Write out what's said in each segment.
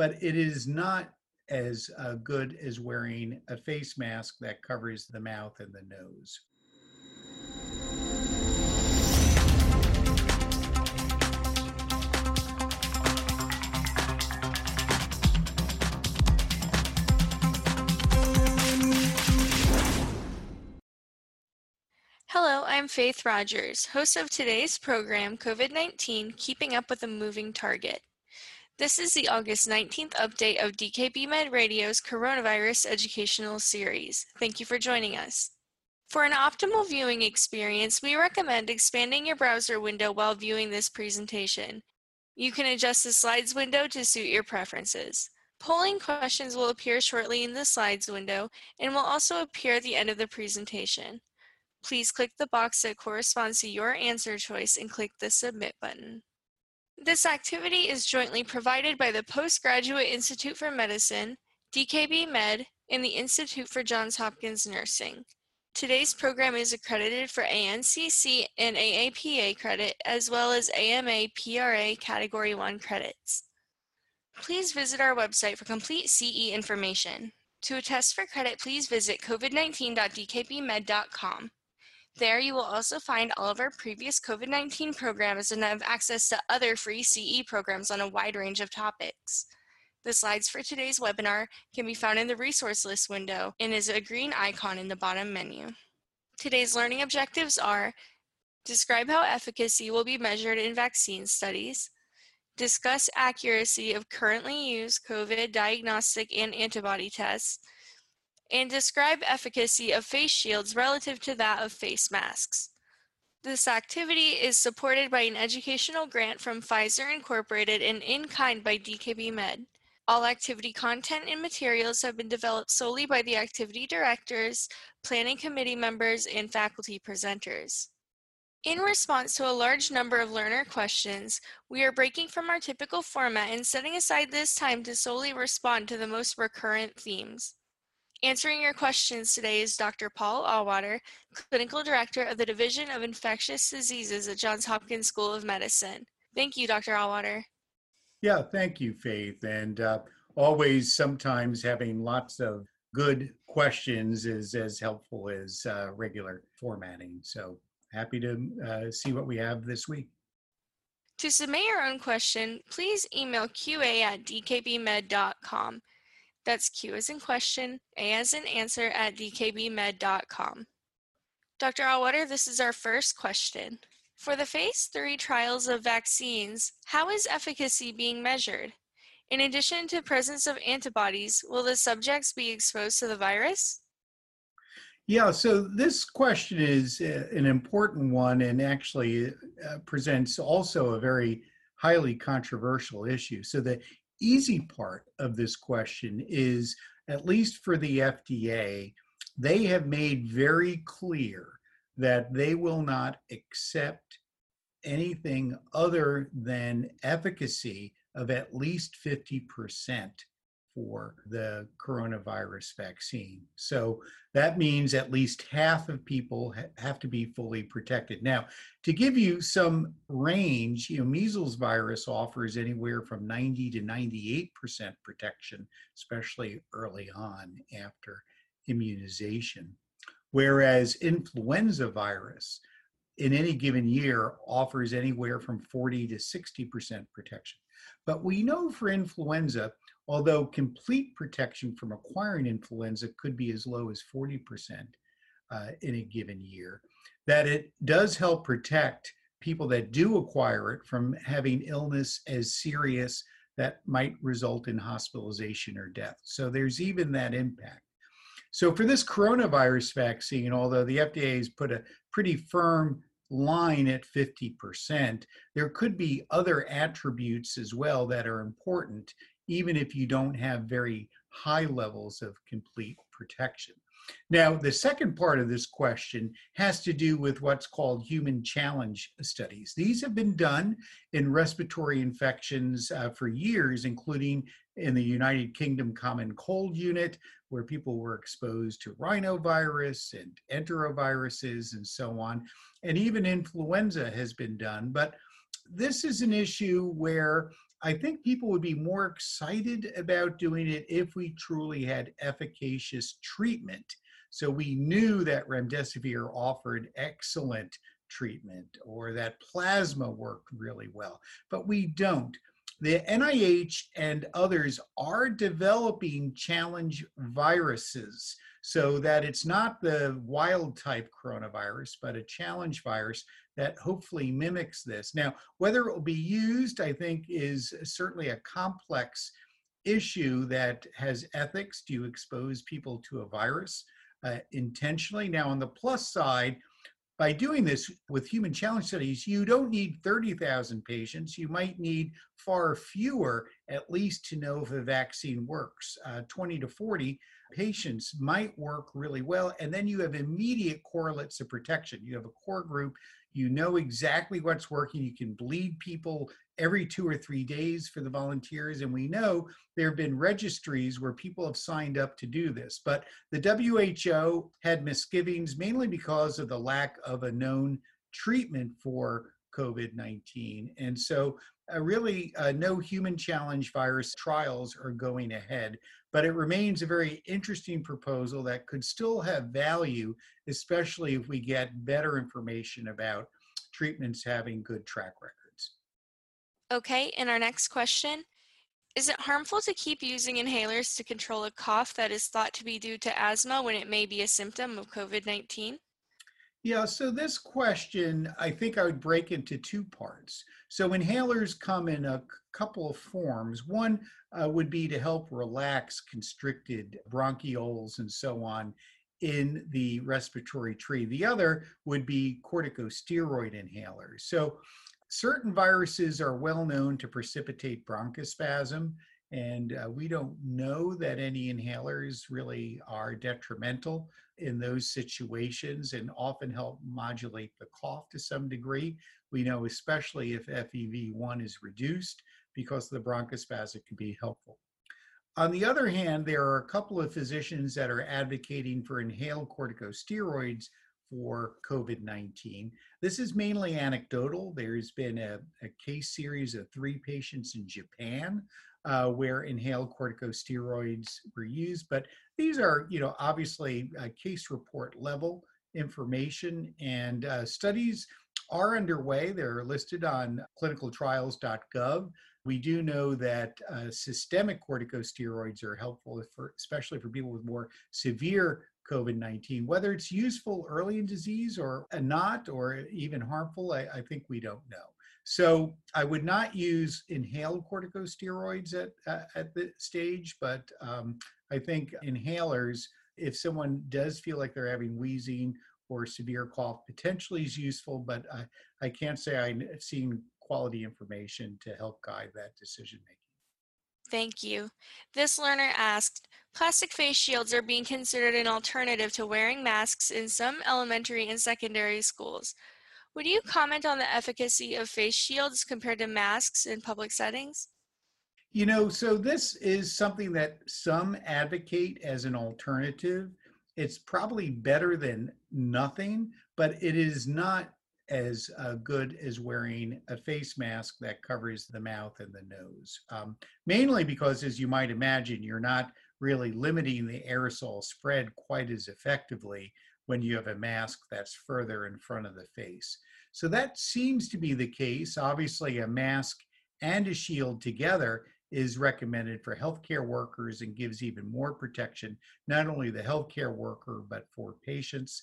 but it is not as uh, good as wearing a face mask that covers the mouth and the nose. Hello, I'm Faith Rogers, host of today's program, COVID 19 Keeping Up with a Moving Target. This is the August 19th update of DKB Med Radio's Coronavirus Educational Series. Thank you for joining us. For an optimal viewing experience, we recommend expanding your browser window while viewing this presentation. You can adjust the slides window to suit your preferences. Polling questions will appear shortly in the slides window and will also appear at the end of the presentation. Please click the box that corresponds to your answer choice and click the Submit button. This activity is jointly provided by the Postgraduate Institute for Medicine, DKB Med, and the Institute for Johns Hopkins Nursing. Today's program is accredited for ANCC and AAPA credit, as well as AMA PRA Category 1 credits. Please visit our website for complete CE information. To attest for credit, please visit covid19.dkbmed.com. There you will also find all of our previous COVID-19 programs and have access to other free CE programs on a wide range of topics. The slides for today's webinar can be found in the resource list window and is a green icon in the bottom menu. Today's learning objectives are describe how efficacy will be measured in vaccine studies, discuss accuracy of currently used COVID diagnostic and antibody tests, and describe efficacy of face shields relative to that of face masks. This activity is supported by an educational grant from Pfizer Incorporated and in kind by DKB Med. All activity content and materials have been developed solely by the activity directors, planning committee members, and faculty presenters. In response to a large number of learner questions, we are breaking from our typical format and setting aside this time to solely respond to the most recurrent themes. Answering your questions today is Dr. Paul Auwaerter, Clinical Director of the Division of Infectious Diseases at Johns Hopkins School of Medicine. Thank you, Dr. Auwaerter. Yeah, thank you, Faith. And uh, always, sometimes having lots of good questions is as helpful as uh, regular formatting. So happy to uh, see what we have this week. To submit your own question, please email qa at dkbmed.com. That's Q as in question, A as in answer at dkbmed.com. Dr. Auwaerter, this is our first question. For the phase three trials of vaccines, how is efficacy being measured? In addition to presence of antibodies, will the subjects be exposed to the virus? Yeah, so this question is uh, an important one and actually uh, presents also a very highly controversial issue. So the easy part of this question is, at least for the FDA, they have made very clear that they will not accept anything other than efficacy of at least 50% for the coronavirus vaccine. So that means at least half of people ha- have to be fully protected. Now, to give you some range, you know, measles virus offers anywhere from 90 to 98% protection, especially early on after immunization. Whereas influenza virus in any given year offers anywhere from 40 to 60% protection. But we know for influenza, although complete protection from acquiring influenza could be as low as 40% uh, in a given year, that it does help protect people that do acquire it from having illness as serious that might result in hospitalization or death. So there's even that impact. So for this coronavirus vaccine, although the FDA has put a pretty firm line at 50%, there could be other attributes as well that are important even if you don't have very high levels of complete protection. Now, the second part of this question has to do with what's called human challenge studies. These have been done in respiratory infections uh, for years, including in the United Kingdom Common Cold Unit, where people were exposed to rhinovirus and enteroviruses and so on. And even influenza has been done. But this is an issue where I think people would be more excited about doing it if we truly had efficacious treatment. So we knew that remdesivir offered excellent treatment or that plasma worked really well, but we don't. The NIH and others are developing challenge viruses so that it's not the wild type coronavirus, but a challenge virus that hopefully mimics this. Now, whether it will be used, I think, is certainly a complex issue that has ethics. Do you expose people to a virus uh, intentionally? Now, on the plus side, by doing this with human challenge studies, you don't need 30,000 patients. You might need far fewer, at least to know if a vaccine works. Uh, 20 to 40 patients might work really well. And then you have immediate correlates of protection. You have a core group you know exactly what's working. You can bleed people every two or three days for the volunteers. And we know there have been registries where people have signed up to do this. But the WHO had misgivings mainly because of the lack of a known treatment for COVID 19. And so, uh, really, uh, no human challenge virus trials are going ahead, but it remains a very interesting proposal that could still have value, especially if we get better information about treatments having good track records. Okay, and our next question Is it harmful to keep using inhalers to control a cough that is thought to be due to asthma when it may be a symptom of COVID 19? Yeah, so this question, I think I would break into two parts. So inhalers come in a couple of forms. One uh, would be to help relax constricted bronchioles and so on in the respiratory tree. The other would be corticosteroid inhalers. So certain viruses are well known to precipitate bronchospasm. And uh, we don't know that any inhalers really are detrimental in those situations and often help modulate the cough to some degree. We know, especially if FEV1 is reduced, because the bronchospasm can be helpful. On the other hand, there are a couple of physicians that are advocating for inhaled corticosteroids for COVID 19. This is mainly anecdotal. There's been a, a, case series of three patients in Japan uh, where inhaled corticosteroids were used. But these are, you know, obviously uh, case report level information and uh, studies are underway. They're listed on clinicaltrials.gov. We do know that uh, systemic corticosteroids are helpful, for, especially for people with more severe COVID 19. Whether it's useful early in disease or not, or even harmful, I, I think we don't know. So I would not use inhaled corticosteroids at, uh, at the stage, but um, I think inhalers, if someone does feel like they're having wheezing or severe cough, potentially is useful, but I, I can't say I've seen quality information to help guide that decision making. Thank you. This learner asked, plastic face shields are being considered an alternative to wearing masks in some elementary and secondary schools. Would you comment on the efficacy of face shields compared to masks in public settings? You know, so this is something that some advocate as an alternative. It's probably better than nothing, but it is not as uh, good as wearing a face mask that covers the mouth and the nose. Um, mainly because, as you might imagine, you're not really limiting the aerosol spread quite as effectively when you have a mask that's further in front of the face. So that seems to be the case. Obviously, a mask and a shield together is recommended for healthcare workers and gives even more protection, not only the healthcare worker, but for patients.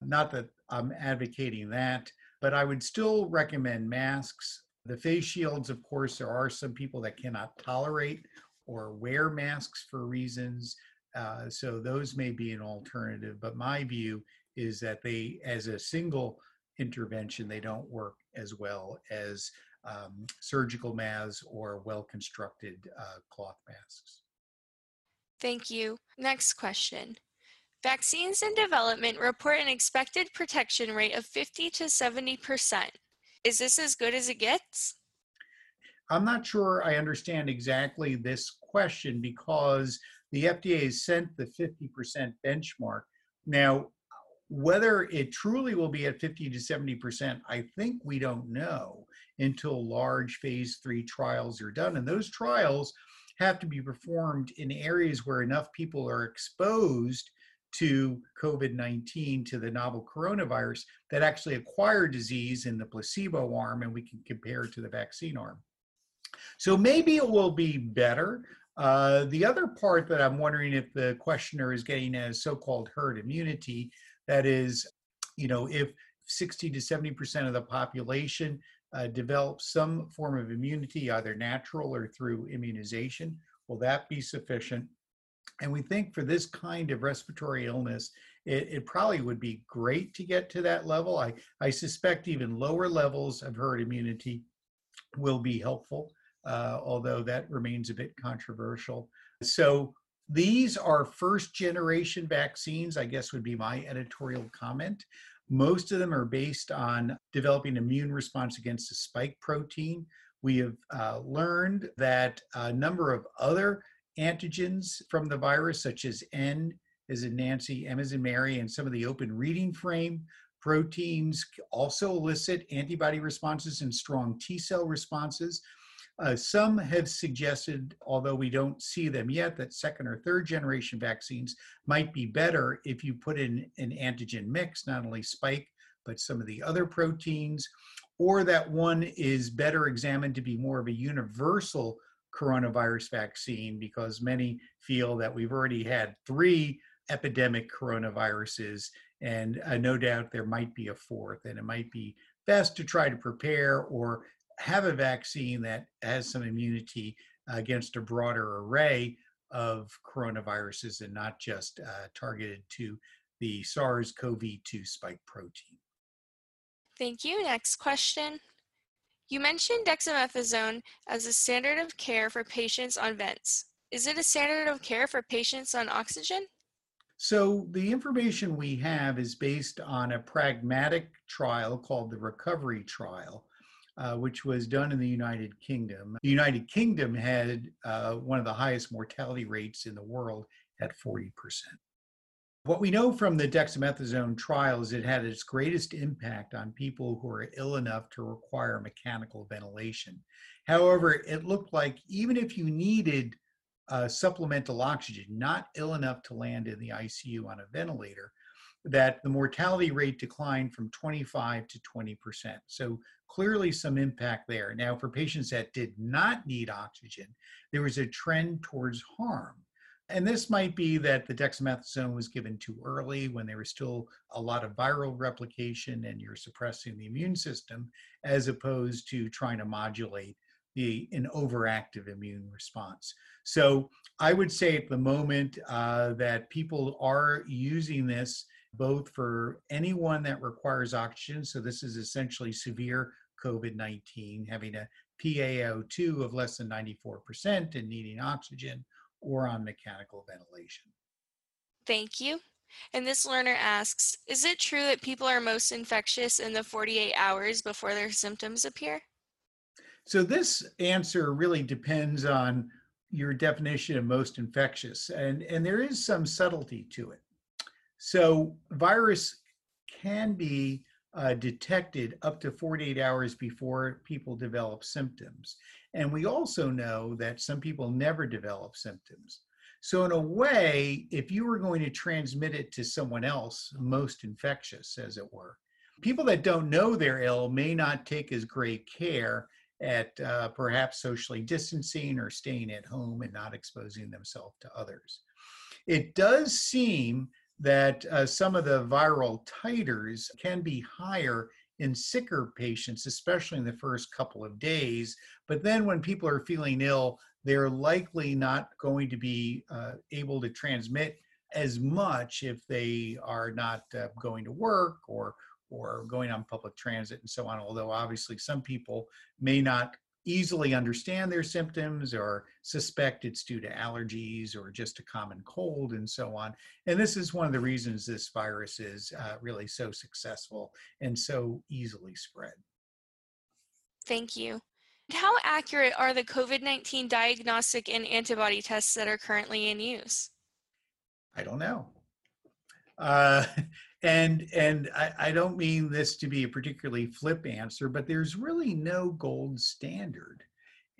Not that I'm advocating that, but I would still recommend masks. The face shields, of course, there are some people that cannot tolerate or wear masks for reasons. Uh, so those may be an alternative. But my view is that they, as a single intervention, they don't work as well as um, surgical masks or well constructed uh, cloth masks. Thank you. Next question. Vaccines in development report an expected protection rate of 50 to 70%. Is this as good as it gets? I'm not sure I understand exactly this question because the FDA has sent the 50% benchmark. Now, whether it truly will be at 50 to 70%, I think we don't know. until large phase three trials are done. And those trials have to be performed in areas where enough people are exposed to COVID 19, to the novel coronavirus, that actually acquire disease in the placebo arm, and we can compare it to the vaccine arm. So maybe it will be better. Uh, the other part that I'm wondering if the questioner is getting as so called herd immunity, that is, you know, if 60 to 70% of the population uh, develops some form of immunity, either natural or through immunization, will that be sufficient? And we think for this kind of respiratory illness, it, it, probably would be great to get to that level. I, I suspect even lower levels of herd immunity will be helpful, uh, although that remains a bit controversial. So these are first generation vaccines, I guess would be my editorial comment. Most of them are based on developing immune response against the spike protein. We have uh, learned that a number of other antigens from the virus, such as N as in Nancy, M as in Mary, and some of the open reading frame proteins also elicit antibody responses and strong T cell responses. Uh, some have suggested, although we don't see them yet, that second or third generation vaccines might be better if you put in an antigen mix, not only spike, but some of the other proteins, or that one is better examined to be more of a universal coronavirus vaccine because many feel that we've already had three epidemic coronaviruses and uh, no doubt there might be a fourth and it might be best to try to prepare or have a vaccine that has some immunity against a broader array of coronaviruses and not just uh, targeted to the SARS-CoV-2 spike protein. Thank you. Next question. You mentioned dexamethasone as a standard of care for patients on vents. Is it a standard of care for patients on oxygen? So, the information we have is based on a pragmatic trial called the Recovery Trial, uh, which was done in the United Kingdom. The United Kingdom had uh, one of the highest mortality rates in the world at 40%. What we know from the dexamethasone trial is it had its greatest impact on people who are ill enough to require mechanical ventilation. However, it looked like even if you needed uh, supplemental oxygen, not ill enough to land in the ICU on a ventilator, that the mortality rate declined from 25 to 20%. So clearly some impact there. Now, for patients that did not need oxygen, there was a trend towards harm. And this might be that the dexamethasone was given too early when there was still a lot of viral replication and you're suppressing the immune system, as opposed to trying to modulate the an overactive immune response. So I would say at the moment uh, that people are using this both for anyone that requires oxygen. So this is essentially severe COVID-19, having a PaO2 of less than 94% and needing oxygen or on mechanical ventilation. Thank you. And this learner asks, is it true that people are most infectious in the 48 hours before their symptoms appear? So this answer really depends on your definition of most infectious, and, and there is some subtlety to it. So virus can be uh, detected up to 48 hours before people develop symptoms. And we also know that some people never develop symptoms. So, in a way, if you were going to transmit it to someone else, most infectious, as it were, people that don't know they're ill may not take as great care at uh, perhaps socially distancing or staying at home and not exposing themselves to others. It does seem that uh, some of the viral titers can be higher in sicker patients, especially in the first couple of days. But then when people are feeling ill, they're likely not going to be uh, able to transmit as much if they are not uh, going to work or or going on public transit and so on. Although obviously some people may not easily understand their symptoms or suspect it's due to allergies or just a common cold and so on. And this is one of the reasons this virus is uh, really so successful and so easily spread. Thank you. How accurate are the COVID 19 diagnostic and antibody tests that are currently in use? I don't know. Uh, And and I, I don't mean this to be a particularly flip answer, but there's really no gold standard.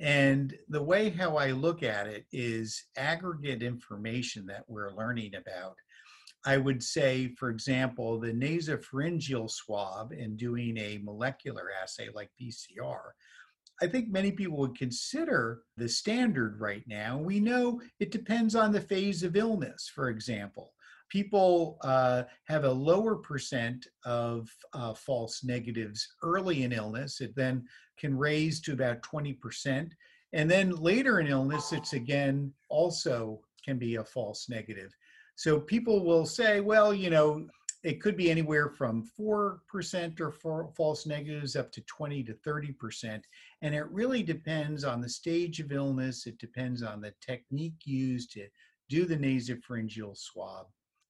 And the way how I look at it is aggregate information that we're learning about. I would say, for example, the nasopharyngeal swab and doing a molecular assay like PCR. I think many people would consider the standard right now. We know it depends on the phase of illness, for example people uh, have a lower percent of uh, false negatives early in illness. It then can raise to about 20%. And then later in illness, it's again also can be a false negative. So people will say, well, you know, it could be anywhere from 4% or four false negatives up to 20 to 30%. And it really depends on the stage of illness. It depends on the technique used to do the nasopharyngeal swab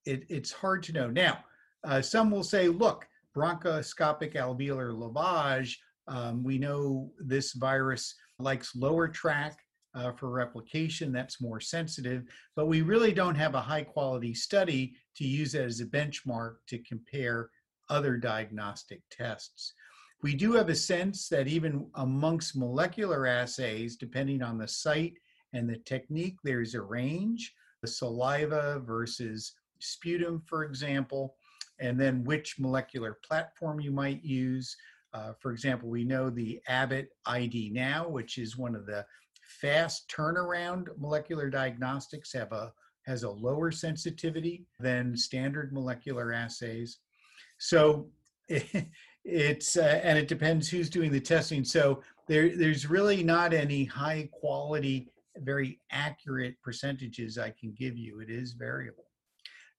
it, it's hard to know. Now, uh, some will say, look, bronchoscopic alveolar lavage, um, we know this virus likes lower track uh, for replication, that's more sensitive, but we really don't have a high quality study to use as a benchmark to compare other diagnostic tests. We do have a sense that even amongst molecular assays, depending on the site and the technique, there's a range. The saliva versus sputum, for example, and then which molecular platform you might use. Uh, for example, we know the Abbott ID Now, which is one of the fast turnaround molecular diagnostics, have a has a lower sensitivity than standard molecular assays. So it, it's uh, and it depends who's doing the testing. So there there's really not any high quality, very accurate percentages I can give you. It is variable.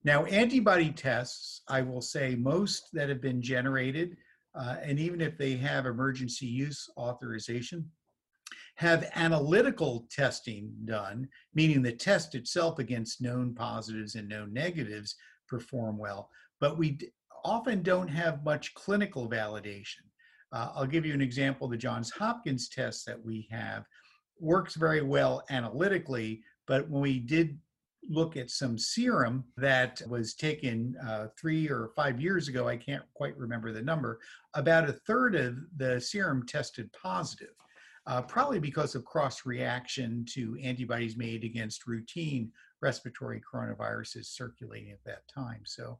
Now, antibody tests, I will say most that have been generated, uh, and even if they have emergency use authorization, have analytical testing done, meaning the test itself against known positives and known negatives perform well, but we often don't have much clinical validation. Uh, I'll give you an example. The Johns Hopkins test that we have works very well analytically, but when we did look at some serum that was taken uh, three or five years ago. I can't quite remember the number. About a third of the serum tested positive, uh, probably because of cross reaction to antibodies made against routine respiratory coronaviruses circulating at that time. So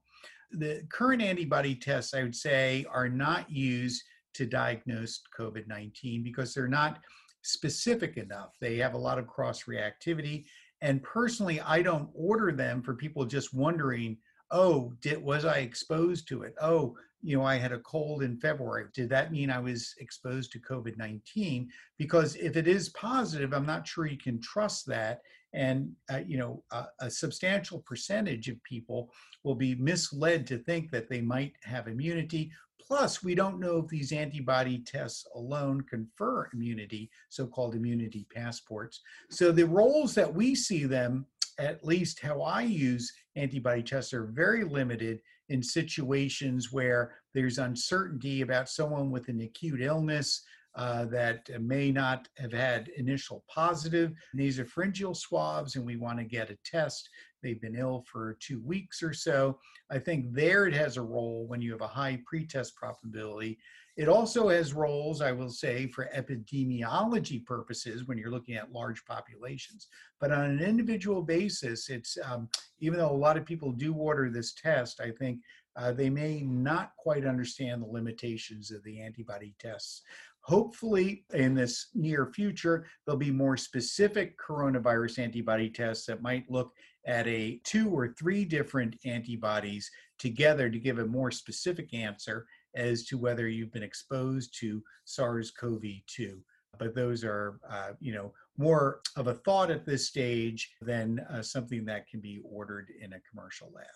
the current antibody tests, I would say, are not used to diagnose COVID 19 because they're not specific enough. They have a lot of cross reactivity and personally, I don't order them for people just wondering, oh, did was I exposed to it? Oh, you know, I had a cold in February. Did that mean I was exposed to COVID 19? Because if it is positive, I'm not sure you can trust that. And, uh, you know, a, a substantial percentage of people will be misled to think that they might have immunity Plus, we don't know if these antibody tests alone confer immunity, so called immunity passports. So the roles that we see them, at least how I use antibody tests, are very limited in situations where there's uncertainty about someone with an acute illness, uh, that may not have had initial positive nasopharyngeal swabs and we want to get a test. They've been ill for two weeks or so. I think there it has a role when you have a high pretest probability. It also has roles, I will say, for epidemiology purposes when you're looking at large populations. But on an individual basis, it's um, even though a lot of people do order this test, I think uh, they may not quite understand the limitations of the antibody tests. Hopefully, in this near future, there'll be more specific coronavirus antibody tests that might look at a two or three different antibodies together to give a more specific answer as to whether you've been exposed to SARS-CoV-2. But those are, uh, you know, more of a thought at this stage than uh, something that can be ordered in a commercial lab.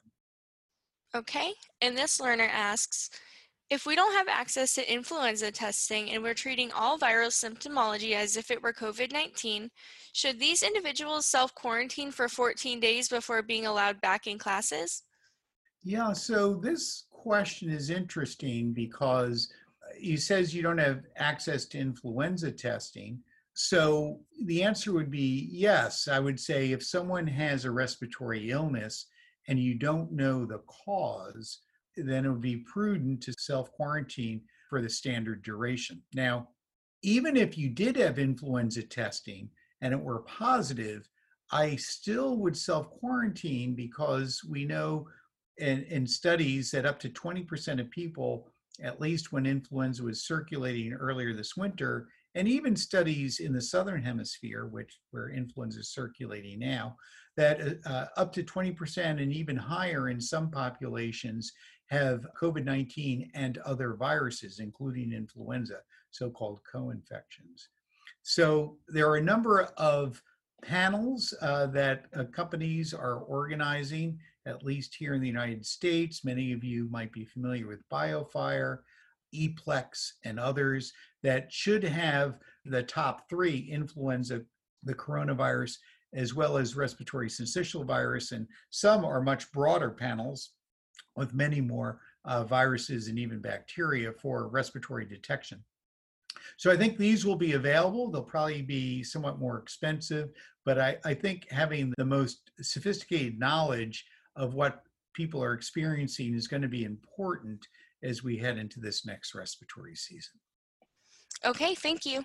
Okay, and this learner asks, if we don't have access to influenza testing and we're treating all viral symptomology as if it were COVID 19, should these individuals self quarantine for 14 days before being allowed back in classes? Yeah, so this question is interesting because uh, he says you don't have access to influenza testing. So the answer would be yes. I would say if someone has a respiratory illness and you don't know the cause, then it would be prudent to self quarantine for the standard duration. Now, even if you did have influenza testing and it were positive, I still would self quarantine because we know in, in, studies that up to 20% of people, at least when influenza was circulating earlier this winter, and even studies in the southern hemisphere, which where influenza is circulating now, that uh, uh up to 20% and even higher in some populations have COVID 19 and other viruses, including influenza, so called co infections. So there are a number of panels uh, that uh, companies are organizing, at least here in the United States. Many of you might be familiar with BioFire, ePlex, and others that should have the top three influenza, the coronavirus, as well as respiratory syncytial virus. And some are much broader panels with many more uh, viruses and even bacteria for respiratory detection. So I think these will be available. They'll probably be somewhat more expensive, but I, I think having the most sophisticated knowledge of what people are experiencing is going to be important as we head into this next respiratory season. Okay, thank you.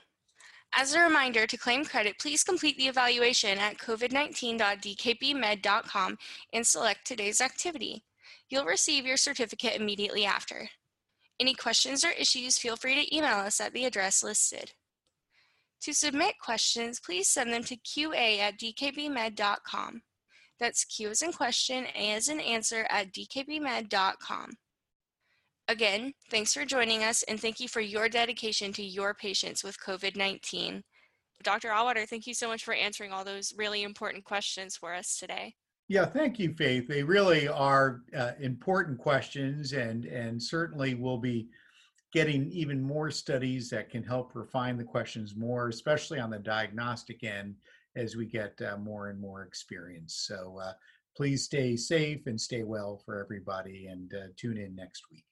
As a reminder, to claim credit, please complete the evaluation at covid19.dkbmed.com and select today's activity. You'll receive your certificate immediately after. Any questions or issues, feel free to email us at the address listed. To submit questions, please send them to qa at dkbmed.com. That's Q as in question, A as in answer at dkbmed.com. Again, thanks for joining us and thank you for your dedication to your patients with COVID 19. Dr. Auwaerter, thank you so much for answering all those really important questions for us today. Yeah, thank you, Faith. They really are uh, important questions, and and certainly we'll be getting even more studies that can help refine the questions more, especially on the diagnostic end, as we get uh, more and more experience. So uh, please stay safe and stay well for everybody, and uh, tune in next week.